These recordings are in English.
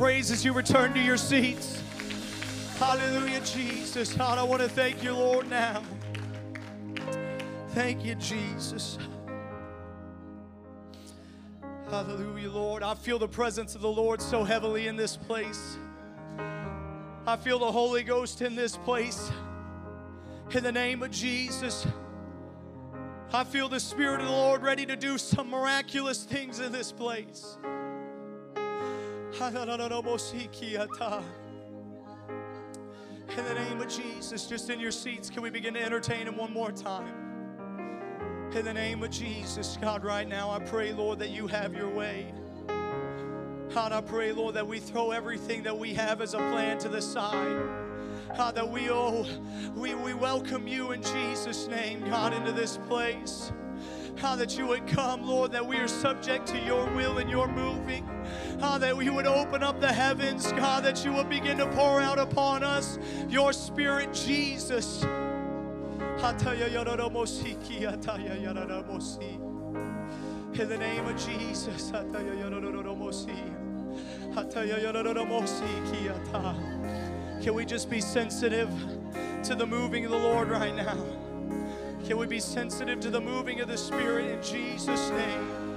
Praise as you return to your seats. Hallelujah, Jesus. God, I want to thank you, Lord, now. Thank you, Jesus. Hallelujah, Lord. I feel the presence of the Lord so heavily in this place. I feel the Holy Ghost in this place. In the name of Jesus. I feel the Spirit of the Lord ready to do some miraculous things in this place. In the name of Jesus, just in your seats, can we begin to entertain Him one more time? In the name of Jesus, God, right now, I pray, Lord, that you have your way. God, I pray, Lord, that we throw everything that we have as a plan to the side. God, that we oh, we, we welcome you in Jesus' name, God, into this place. God, that you would come, Lord, that we are subject to your will and your moving. God, that you would open up the heavens, God, that you would begin to pour out upon us your spirit, Jesus. In the name of Jesus. Can we just be sensitive to the moving of the Lord right now? Can we be sensitive to the moving of the Spirit in Jesus' name?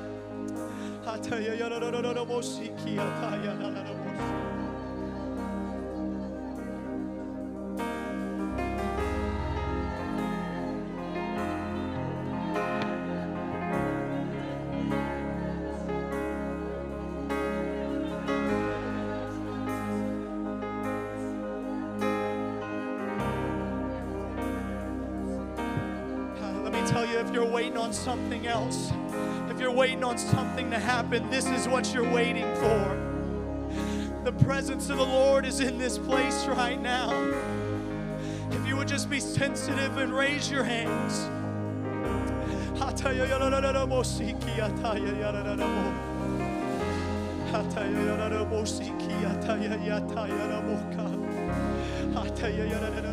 You, if you're waiting on something else, if you're waiting on something to happen, this is what you're waiting for. The presence of the Lord is in this place right now. If you would just be sensitive and raise your hands.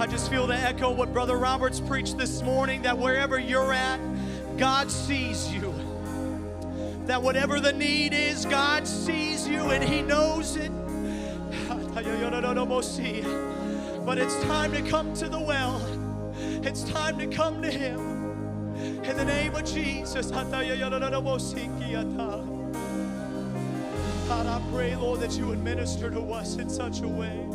I just feel the echo what Brother Roberts preached this morning that wherever you're at, God sees you. That whatever the need is, God sees you and He knows it. But it's time to come to the well, it's time to come to Him. In the name of Jesus. God, I pray, Lord, that you would minister to us in such a way.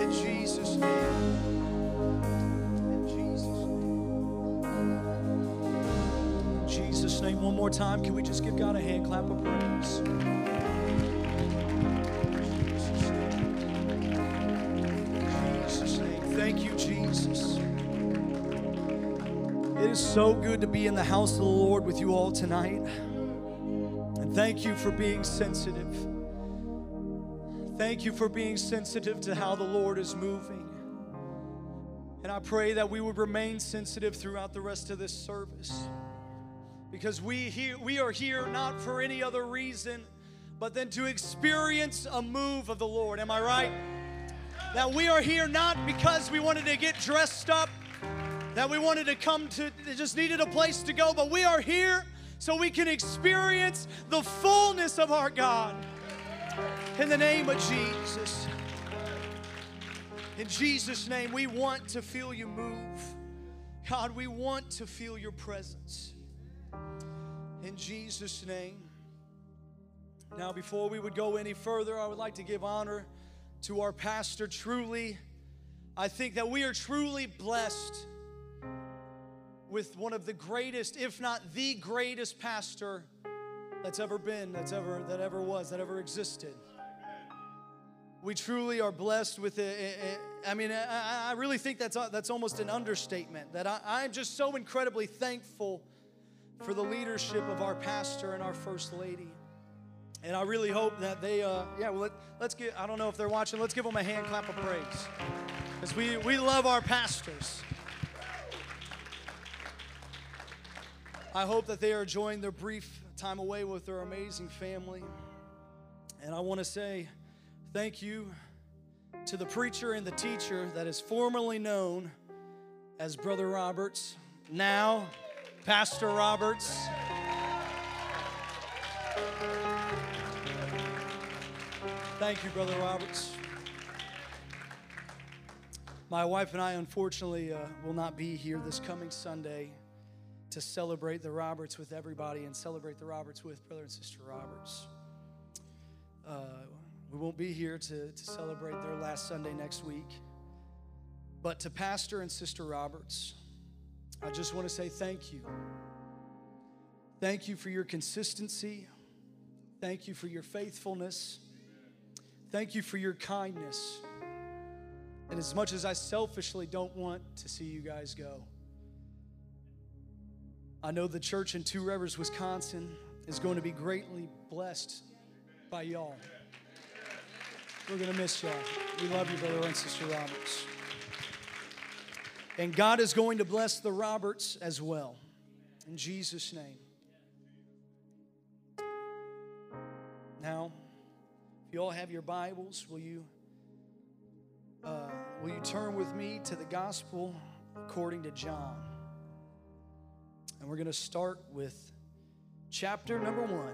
In Jesus' name. In Jesus' name. In Jesus' name. One more time. Can we just give God a hand clap of praise? Jesus' name. Thank you, Jesus. It is so good to be in the house of the Lord with you all tonight. And thank you for being sensitive. Thank you for being sensitive to how the Lord is moving. And I pray that we would remain sensitive throughout the rest of this service. Because we here we are here not for any other reason but then to experience a move of the Lord. Am I right? That we are here not because we wanted to get dressed up, that we wanted to come to just needed a place to go, but we are here so we can experience the fullness of our God. In the name of Jesus. In Jesus' name, we want to feel you move. God, we want to feel your presence. In Jesus' name. Now, before we would go any further, I would like to give honor to our pastor. Truly, I think that we are truly blessed with one of the greatest, if not the greatest pastor that's ever been, that's ever that ever was, that ever existed. We truly are blessed with it. I mean, I, really think that's that's almost an understatement. That I, I'm just so incredibly thankful for the leadership of our pastor and our first lady. And I really hope that they, uh, yeah, well, let, let's get, I don't know if they're watching, let's give them a hand clap of praise. Because we, we love our pastors. I hope that they are enjoying their brief time away with their amazing family. And I want to say thank you to the preacher and the teacher that is formerly known as Brother Roberts, now Pastor Roberts. Thank you, Brother Roberts. My wife and I, unfortunately, uh, will not be here this coming Sunday to celebrate the Roberts with everybody and celebrate the Roberts with Brother and Sister Roberts. Uh, we won't be here to, to celebrate their last Sunday next week. But to Pastor and Sister Roberts, I just want to say thank you. Thank you for your consistency. Thank you for your faithfulness. Thank you for your kindness. And as much as I selfishly don't want to see you guys go, I know the church in Two Rivers, Wisconsin is going to be greatly blessed by y'all. We're going to miss y'all. We love you, Brother and Sister Roberts. And God is going to bless the Roberts as well. In Jesus' name. Now, if you all have your Bibles, will you uh, will you turn with me to the Gospel according to John? And we're going to start with chapter number one.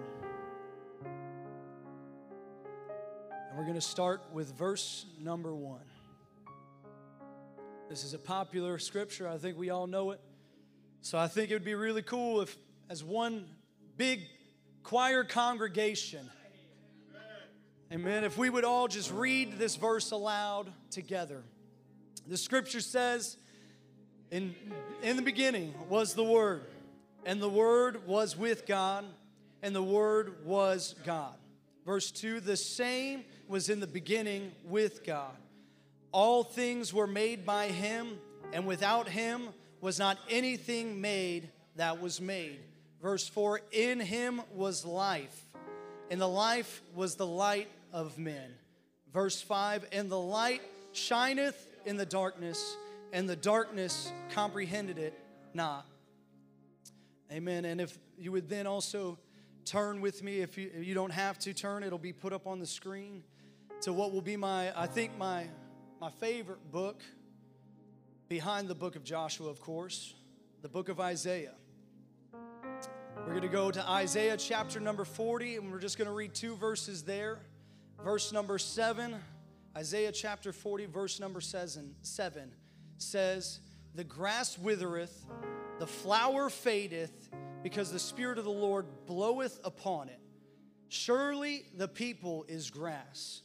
And we're going to start with verse number one. This is a popular scripture. I think we all know it. So I think it would be really cool if, as one big choir congregation, Amen. If we would all just read this verse aloud together. The scripture says, in, in the beginning was the Word, and the Word was with God, and the Word was God. Verse 2 The same was in the beginning with God. All things were made by Him, and without Him was not anything made that was made. Verse 4 In Him was life, and the life was the light of men. Verse 5 And the light shineth in the darkness, and the darkness comprehended it not. Amen. And if you would then also turn with me, if you, if you don't have to turn, it'll be put up on the screen to what will be my, I think, my, my favorite book behind the book of Joshua, of course, the book of Isaiah. We're going to go to Isaiah chapter number 40, and we're just going to read two verses there. Verse number 7, Isaiah chapter 40, verse number 7 says, The grass withereth, the flower fadeth, because the Spirit of the Lord bloweth upon it. Surely the people is grass.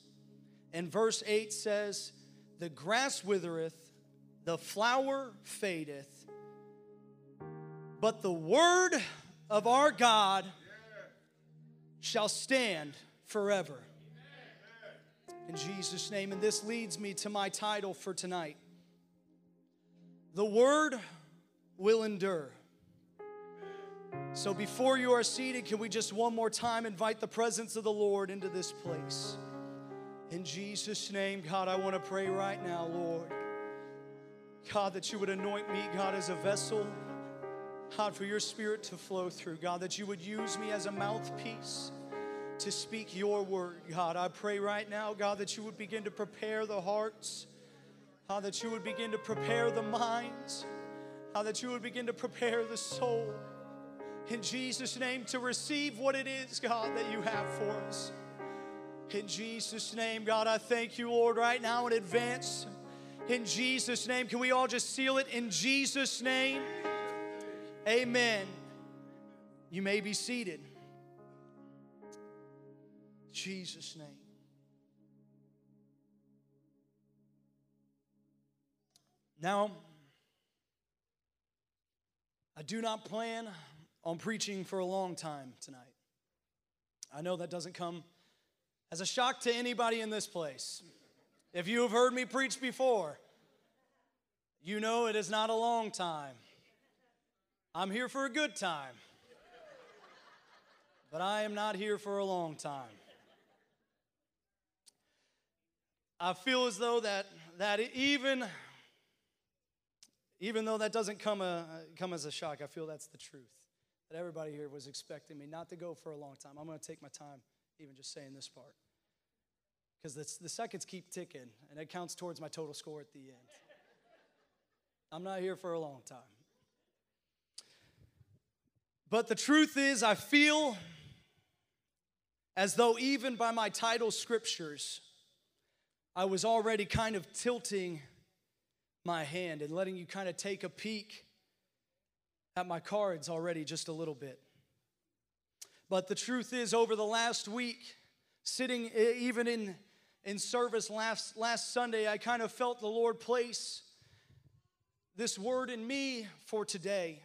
And verse 8 says, The grass withereth, the flower fadeth, but the word of our God shall stand forever. In Jesus' name. And this leads me to my title for tonight The Word will endure. So before you are seated, can we just one more time invite the presence of the Lord into this place? In Jesus' name, God, I want to pray right now, Lord. God, that you would anoint me, God, as a vessel. God, for your spirit to flow through. God, that you would use me as a mouthpiece to speak your word, God. I pray right now, God, that you would begin to prepare the hearts, God, that you would begin to prepare the minds, God, that you would begin to prepare the soul. In Jesus' name, to receive what it is, God, that you have for us. In Jesus' name, God, I thank you, Lord, right now in advance. In Jesus' name, can we all just seal it? In Jesus' name, amen. You may be seated. Jesus' name. Now, I do not plan on preaching for a long time tonight. I know that doesn't come as a shock to anybody in this place. If you have heard me preach before, you know it is not a long time. I'm here for a good time, but I am not here for a long time. I feel as though that, that even, even though that doesn't come, a, come as a shock, I feel that's the truth. That everybody here was expecting me not to go for a long time. I'm going to take my time even just saying this part. Because the seconds keep ticking, and it counts towards my total score at the end. I'm not here for a long time. But the truth is, I feel as though even by my title scriptures, I was already kind of tilting my hand and letting you kind of take a peek at my cards already just a little bit. But the truth is, over the last week, sitting even in, in service last, last Sunday, I kind of felt the Lord place this word in me for today.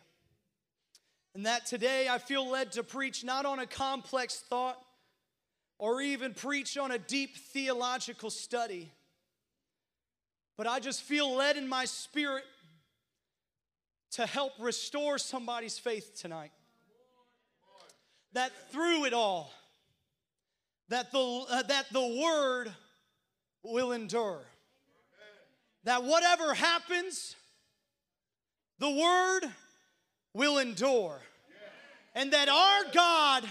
And that today I feel led to preach not on a complex thought or even preach on a deep theological study, but I just feel led in my spirit to help restore somebody's faith tonight. That through it all, that the, uh, that the word will endure. That whatever happens, the word will endure. And that our God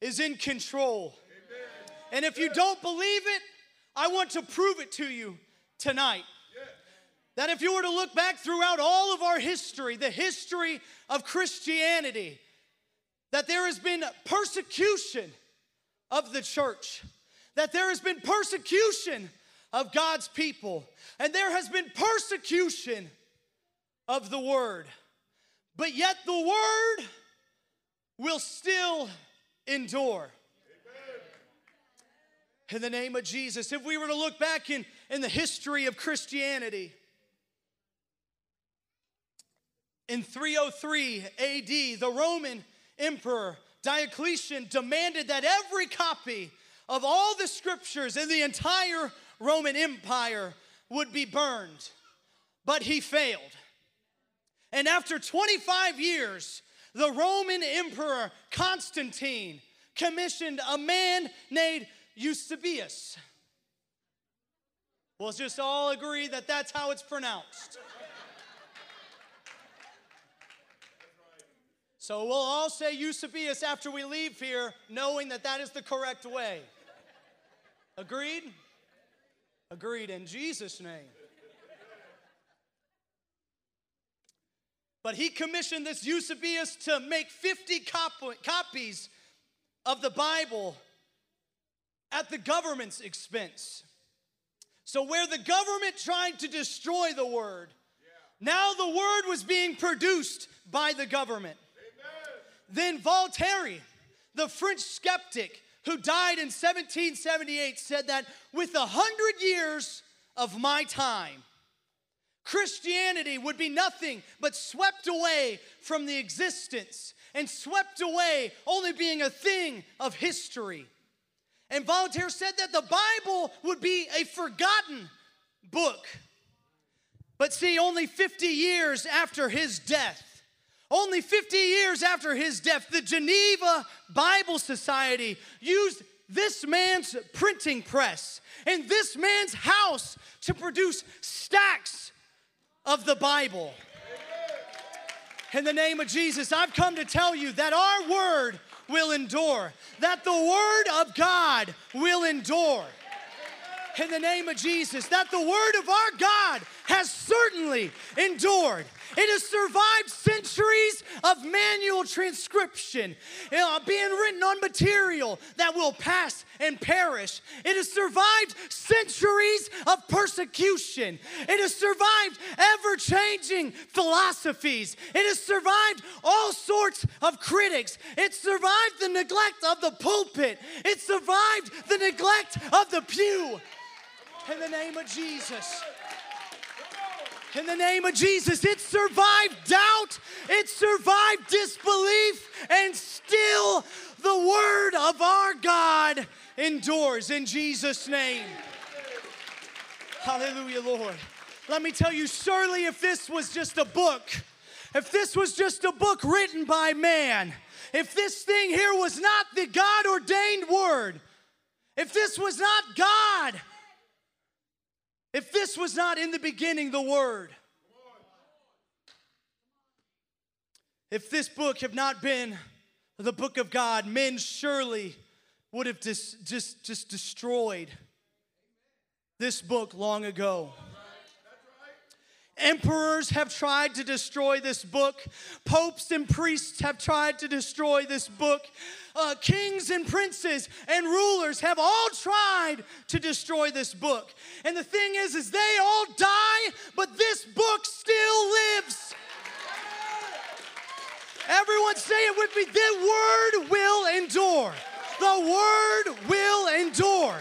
is in control. And if you don't believe it, I want to prove it to you tonight. That if you were to look back throughout all of our history, the history of Christianity, that there has been persecution of the church, that there has been persecution of God's people, and there has been persecution of the word. But yet the word will still endure. In the name of Jesus, if we were to look back in, in the history of Christianity, in 303 AD, the Roman Emperor Diocletian demanded that every copy of all the scriptures in the entire Roman Empire would be burned. But he failed. And after 25 years, the Roman Emperor Constantine commissioned a man named Eusebius. We'll just all agree that that's how it's pronounced. So we'll all say Eusebius after we leave here, knowing that that is the correct way. Agreed? Agreed in Jesus' name. But he commissioned this Eusebius to make 50 cop- copies of the Bible at the government's expense. So, where the government tried to destroy the word, now the word was being produced by the government. Then Voltaire, the French skeptic who died in 1778, said that with a hundred years of my time, Christianity would be nothing but swept away from the existence and swept away, only being a thing of history. And Voltaire said that the Bible would be a forgotten book. But see, only 50 years after his death, only 50 years after his death, the Geneva Bible Society used this man's printing press in this man's house to produce stacks of the Bible. In the name of Jesus, I've come to tell you that our word will endure, that the word of God will endure. In the name of Jesus, that the word of our God has certainly endured. It has survived centuries of manual transcription, being written on material that will pass and perish. It has survived centuries of persecution. It has survived ever changing philosophies. It has survived all sorts of critics. It survived the neglect of the pulpit. It survived the neglect of the pew. In the name of Jesus. In the name of Jesus, it survived doubt, it survived disbelief, and still the word of our God endures in Jesus' name. Hallelujah, Lord. Let me tell you, surely if this was just a book, if this was just a book written by man, if this thing here was not the God ordained word, if this was not God, if this was not in the beginning the word, if this book have not been the book of God, men surely would have just, just, just destroyed this book long ago. Emperors have tried to destroy this book. Popes and priests have tried to destroy this book. Uh, kings and princes and rulers have all tried to destroy this book. And the thing is, is they all die, but this book still lives. Everyone say it with me. The word will endure. The word will endure.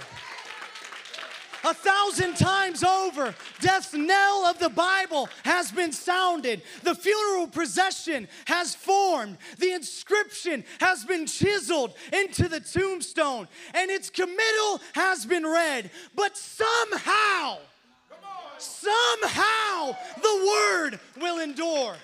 A thousand times over, death's knell of the Bible has been sounded. The funeral procession has formed. The inscription has been chiseled into the tombstone, and its committal has been read. But somehow, somehow, the word will endure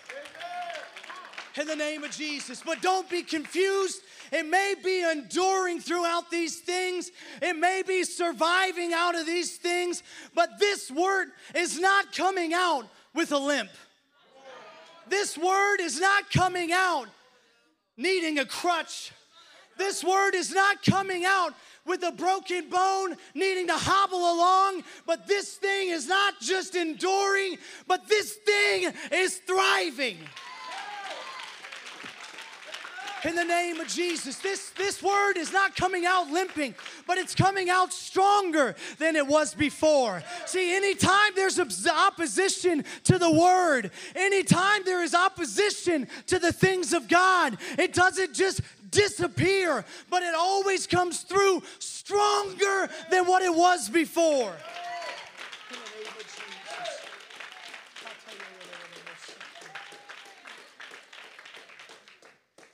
in the name of Jesus. But don't be confused. It may be enduring throughout these things, it may be surviving out of these things, but this word is not coming out with a limp. This word is not coming out needing a crutch. This word is not coming out with a broken bone, needing to hobble along. But this thing is not just enduring, but this thing is thriving in the name of Jesus. This, this word is not coming out limping, but it's coming out stronger than it was before. See, anytime there's opposition to the word, anytime there is opposition to the things of God, it doesn't just disappear, but it always comes through stronger than what it was before.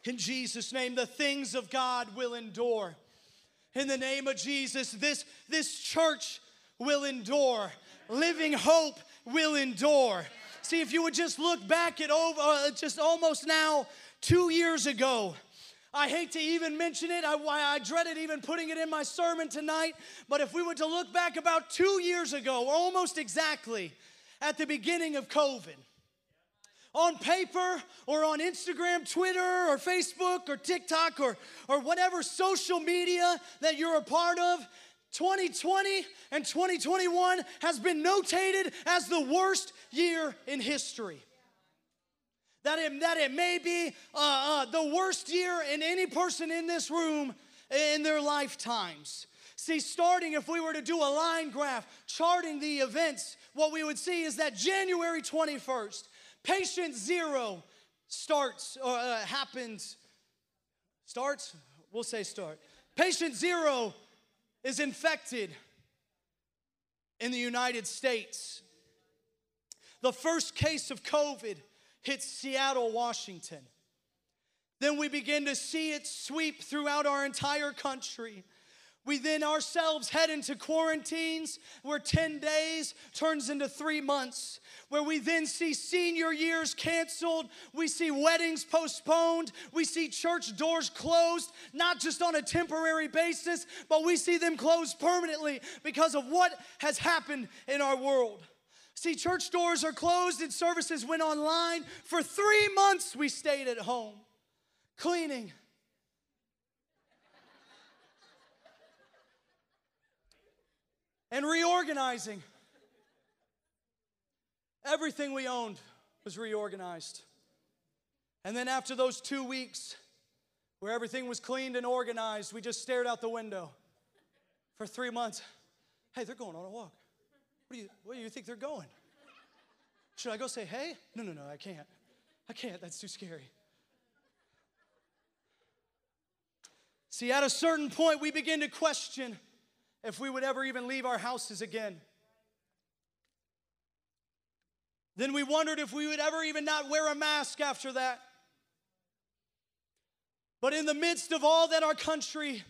In Jesus' name, the things of God will endure. In the name of Jesus, this, this church will endure. Living hope will endure. See, if you would just look back at over, uh, just almost now two years ago, I hate to even mention it. I, I dreaded even putting it in my sermon tonight. But if we were to look back about two years ago, almost exactly at the beginning of COVID, on paper or on Instagram, Twitter, or Facebook, or TikTok, or, or whatever social media that you're a part of, 2020 and 2021 has been notated as the worst year in history. That it, that it may be uh, uh, the worst year in any person in this room in their lifetimes. See, starting if we were to do a line graph charting the events, what we would see is that January 21st, Patient zero starts or uh, happens. Starts? We'll say start. Patient zero is infected in the United States. The first case of COVID hits Seattle, Washington. Then we begin to see it sweep throughout our entire country. We then ourselves head into quarantines where 10 days turns into three months, where we then see senior years canceled, we see weddings postponed, we see church doors closed, not just on a temporary basis, but we see them closed permanently because of what has happened in our world. See, church doors are closed and services went online. For three months, we stayed at home, cleaning and reorganizing. Everything we owned was reorganized. And then after those two weeks, where everything was cleaned and organized, we just stared out the window for three months. Hey, they're going on a walk. What do you, where do you think they're going? Should I go say, hey? No, no, no, I can't. I can't. That's too scary. See, at a certain point, we begin to question if we would ever even leave our houses again. Then we wondered if we would ever even not wear a mask after that. But in the midst of all that our country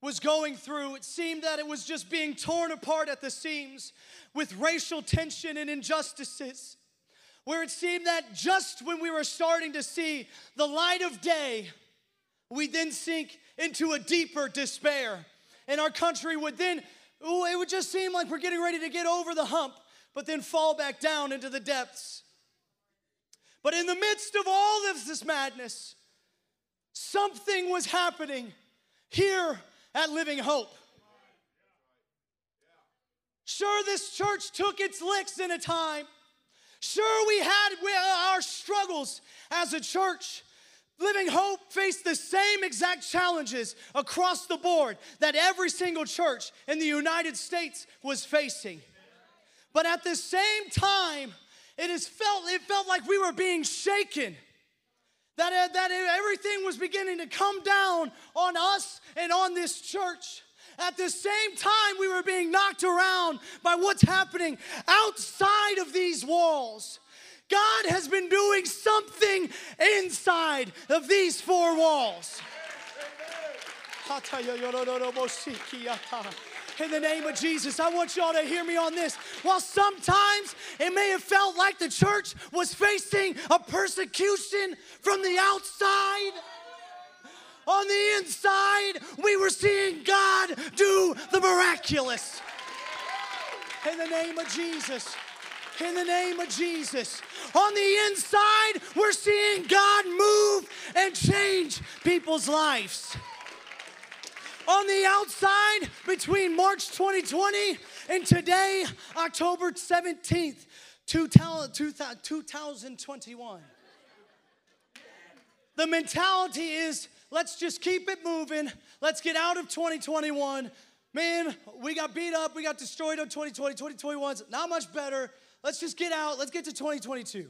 was going through, it seemed that it was just being torn apart at the seams with racial tension and injustices. Where it seemed that just when we were starting to see the light of day, we then sink into a deeper despair. And our country would then, ooh, it would just seem like we're getting ready to get over the hump, but then fall back down into the depths. But in the midst of all of this madness, something was happening here at Living Hope. Sure, this church took its licks in a time. Sure, we had our struggles as a church. Living Hope faced the same exact challenges across the board that every single church in the United States was facing. But at the same time, it felt it felt like we were being shaken. That, uh, that everything was beginning to come down on us and on this church. At the same time, we were being knocked around by what's happening outside of these walls. God has been doing something inside of these four walls. In the name of Jesus, I want y'all to hear me on this. While sometimes it may have felt like the church was facing a persecution from the outside, on the inside, we were seeing God do the miraculous. In the name of Jesus in the name of Jesus. On the inside, we're seeing God move and change people's lives. On the outside, between March 2020 and today, October 17th, 2021. The mentality is let's just keep it moving. Let's get out of 2021. Man, we got beat up, we got destroyed on 2020. 2021's not much better. Let's just get out. Let's get to 2022.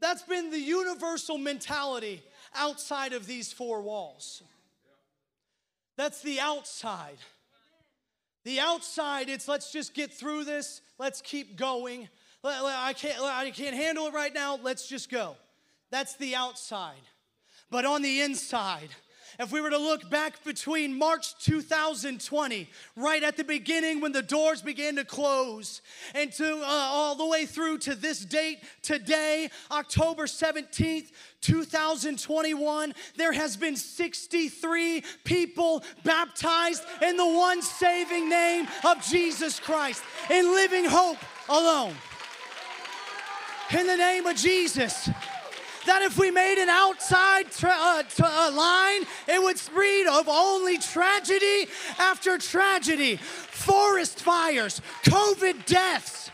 That's been the universal mentality outside of these four walls. That's the outside. The outside, it's let's just get through this. Let's keep going. I can't, I can't handle it right now. Let's just go. That's the outside. But on the inside, if we were to look back between March 2020, right at the beginning when the doors began to close, and to uh, all the way through to this date today, October 17th, 2021, there has been 63 people baptized in the one saving name of Jesus Christ in living hope alone. In the name of Jesus that if we made an outside tra- uh, t- uh, line, it would read of only tragedy after tragedy. Forest fires, COVID deaths,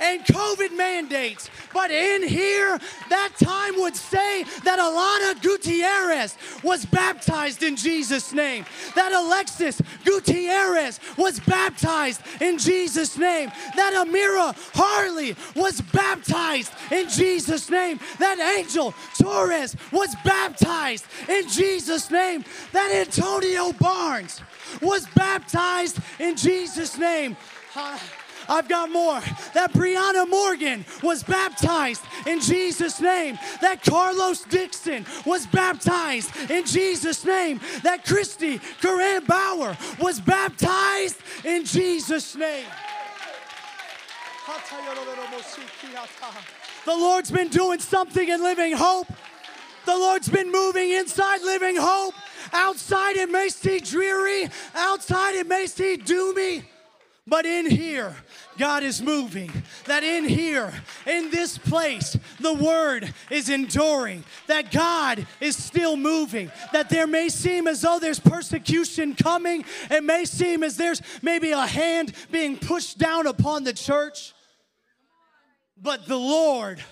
and COVID mandates. But in here, that time would say that Alana Gutierrez was baptized in Jesus' name. That Alexis Gutierrez was baptized in Jesus' name. That Amira Harley was baptized in Jesus' name. That Angel Torres was baptized in Jesus' name. That Antonio Barnes was baptized in Jesus' name. I've got more. That Brianna Morgan was baptized in Jesus' name. That Carlos Dixon was baptized in Jesus' name. That Christy Corinne Bauer was baptized in Jesus' name. The Lord's been doing something in Living Hope. The Lord's been moving inside Living Hope. Outside it may seem dreary, outside it may seem doomy. But in here, God is moving. That in here, in this place, the word is enduring. That God is still moving. That there may seem as though there's persecution coming. It may seem as there's maybe a hand being pushed down upon the church. But the Lord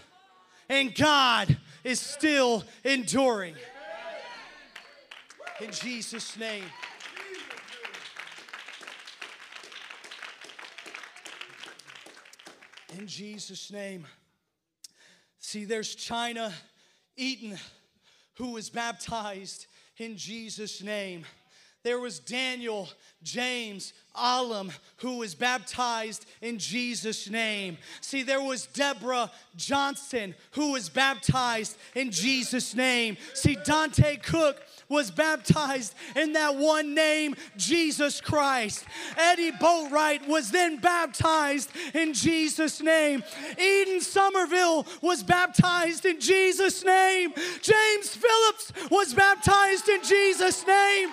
and God is still enduring. In Jesus' name. In Jesus' name. See, there's China Eaton who was baptized in Jesus' name. there was Daniel, James, Alam, who was baptized in Jesus' name. See, there was Deborah Johnson, who was baptized in Jesus' name. See, Dante Cook was baptized in that one name, Jesus Christ. Eddie Boatwright was then baptized in Jesus' name. Eden Somerville was baptized in Jesus' name. James Phillips was baptized in Jesus' name.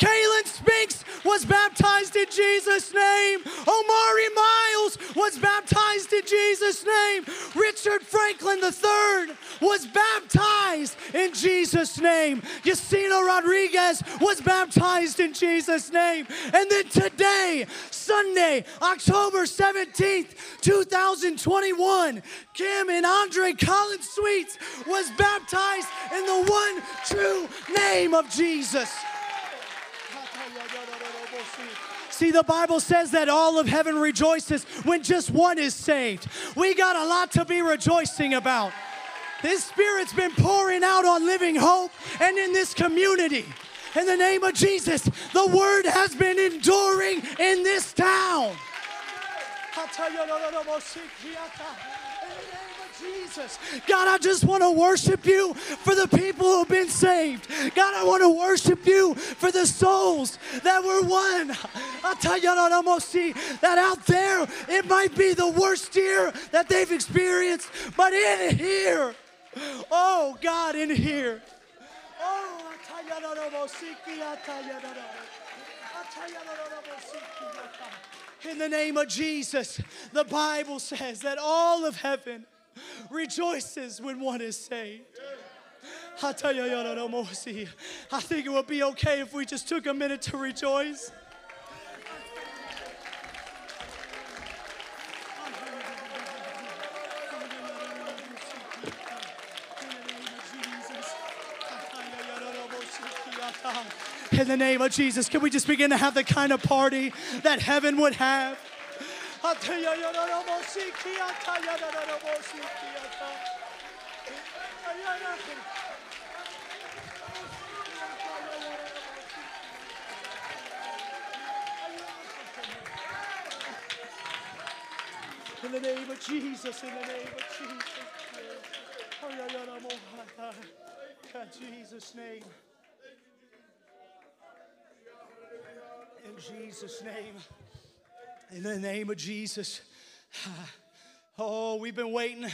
Kaylin Spinks was baptized in Jesus' name. Omari Miles was baptized in Jesus' name. Richard Franklin III was baptized in Jesus' name. Yacino Rodriguez was baptized in Jesus' name. And then today, Sunday, October 17th, 2021, Kim and Andre Collins Sweets was baptized in the one true name of Jesus. See, the Bible says that all of heaven rejoices when just one is saved. We got a lot to be rejoicing about. His Spirit's been pouring out on Living Hope and in this community. In the name of Jesus, the word has been enduring in this town. Jesus. God, I just want to worship you for the people who've been saved. God, I want to worship you for the souls that were won. I tell you, I almost see that out there, it might be the worst year that they've experienced, but in here, oh God, in here. Oh, in the name of Jesus, the Bible says that all of heaven rejoices when one is saved. I tell you, I think it would be okay if we just took a minute to rejoice. In the name of Jesus, can we just begin to have the kind of party that heaven would have? In the name of Jesus, in the name of Jesus. In Jesus' name. In Jesus' name. In the name of Jesus. Oh, we've been waiting.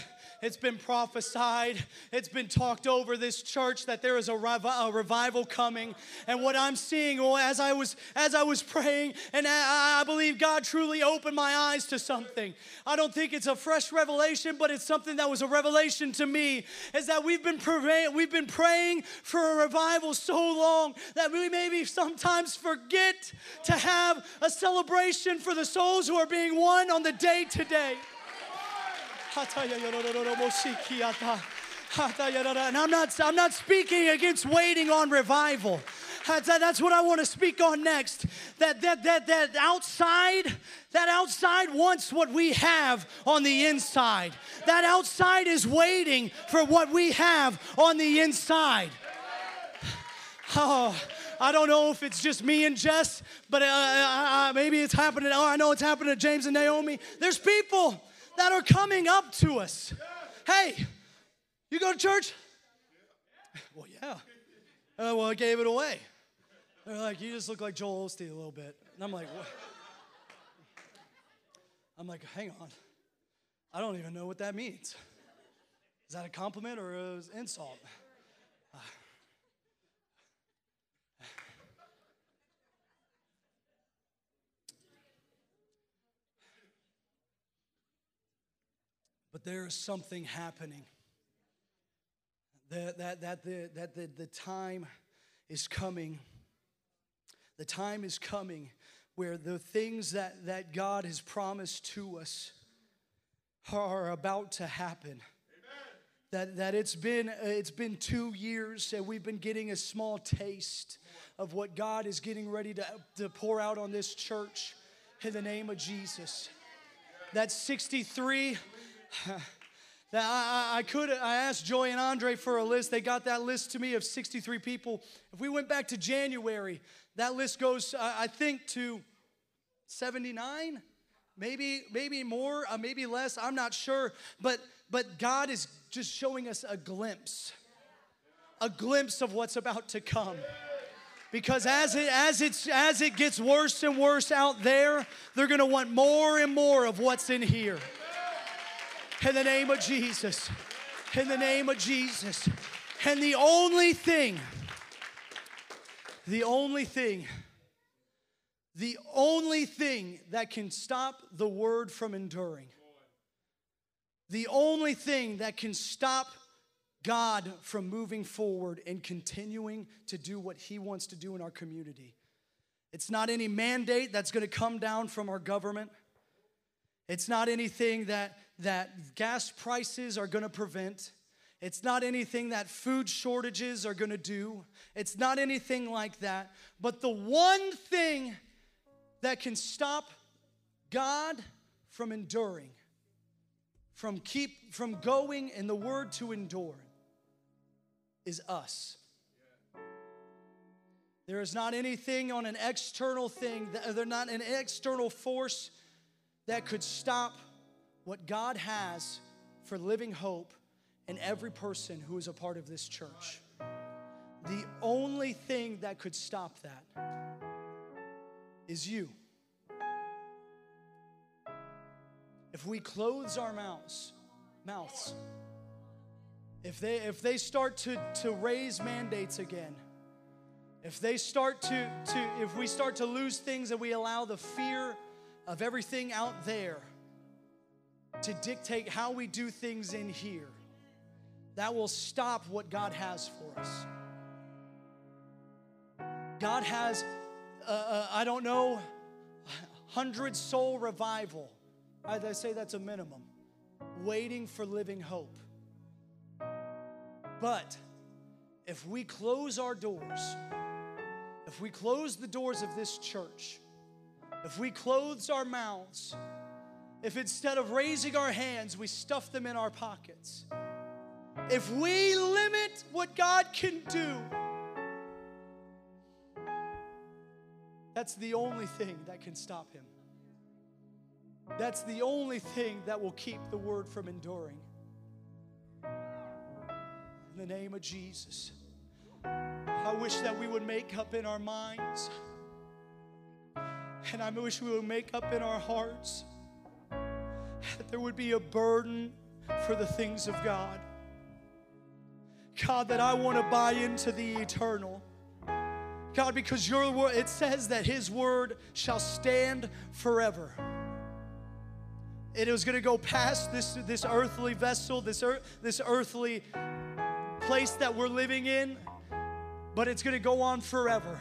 It's been prophesied. It's been talked over this church that there is a, a revival coming. And what I'm seeing, well, as I was as I was praying, and I, I believe God truly opened my eyes to something. I don't think it's a fresh revelation, but it's something that was a revelation to me. Is that we've been we've been praying for a revival so long that we maybe sometimes forget to have a celebration for the souls who are being won on the day today. And I'm not, I'm not speaking against waiting on revival. That's what I want to speak on next. That, that, that, that outside, that outside wants what we have on the inside. That outside is waiting for what we have on the inside. Oh, I don't know if it's just me and Jess, but uh, uh, maybe it's happening. Oh, I know it's happening to James and Naomi. There's people that are coming up to us. Hey, you go to church? Well, yeah. Uh, well, I gave it away. They're like, you just look like Joel Osteen a little bit. And I'm like, what? I'm like, hang on. I don't even know what that means. Is that a compliment or an insult? There is something happening. That, that, that, the, that the, the time is coming. The time is coming where the things that, that God has promised to us are about to happen. That, that it's been it's been two years and we've been getting a small taste of what God is getting ready to, to pour out on this church in the name of Jesus. That 63 that I, I, could I asked Joy and Andre for a list. They got that list to me of 63 people. If we went back to January, That list goes, I think, to 79, maybe, maybe more, uh, maybe less. I'm not sure. But, but God is just showing us a glimpse, a glimpse of what's about to come. Because as it, as, it's, as it gets worse and worse out there, they're gonna want more and more of what's in here. In the name of Jesus. In the name of Jesus. And the only thing, the only thing, the only thing that can stop the word from enduring, the only thing that can stop God from moving forward and continuing to do what He wants to do in our community. It's not any mandate that's going to come down from our government. It's not anything that, that gas prices are going to prevent. It's not anything that food shortages are going to do. It's not anything like that. But the one thing that can stop God from enduring, from keep from going in the word to endure is us. There is not anything on an external thing, there's not an external force that could stop what God has for living hope in every person who is a part of this church. The only thing that could stop that is you. If we close our mouths, mouths, if they if they start to, to raise mandates again, if they start to, to if we start to lose things and we allow the fear of everything out there to dictate how we do things in here, that will stop what God has for us. God has, uh, uh, I don't know, hundred soul revival. I say that's a minimum, waiting for living hope. But if we close our doors, if we close the doors of this church, if we close our mouths, if instead of raising our hands, we stuff them in our pockets, if we limit what God can do, that's the only thing that can stop Him. That's the only thing that will keep the word from enduring in the name of Jesus. I wish that we would make up in our minds, and I wish we would make up in our hearts that there would be a burden for the things of God. God, that I want to buy into the eternal. God, because your word, it says that His word shall stand forever. It was going to go past this, this earthly vessel, this, earth, this earthly place that we're living in, but it's going to go on forever.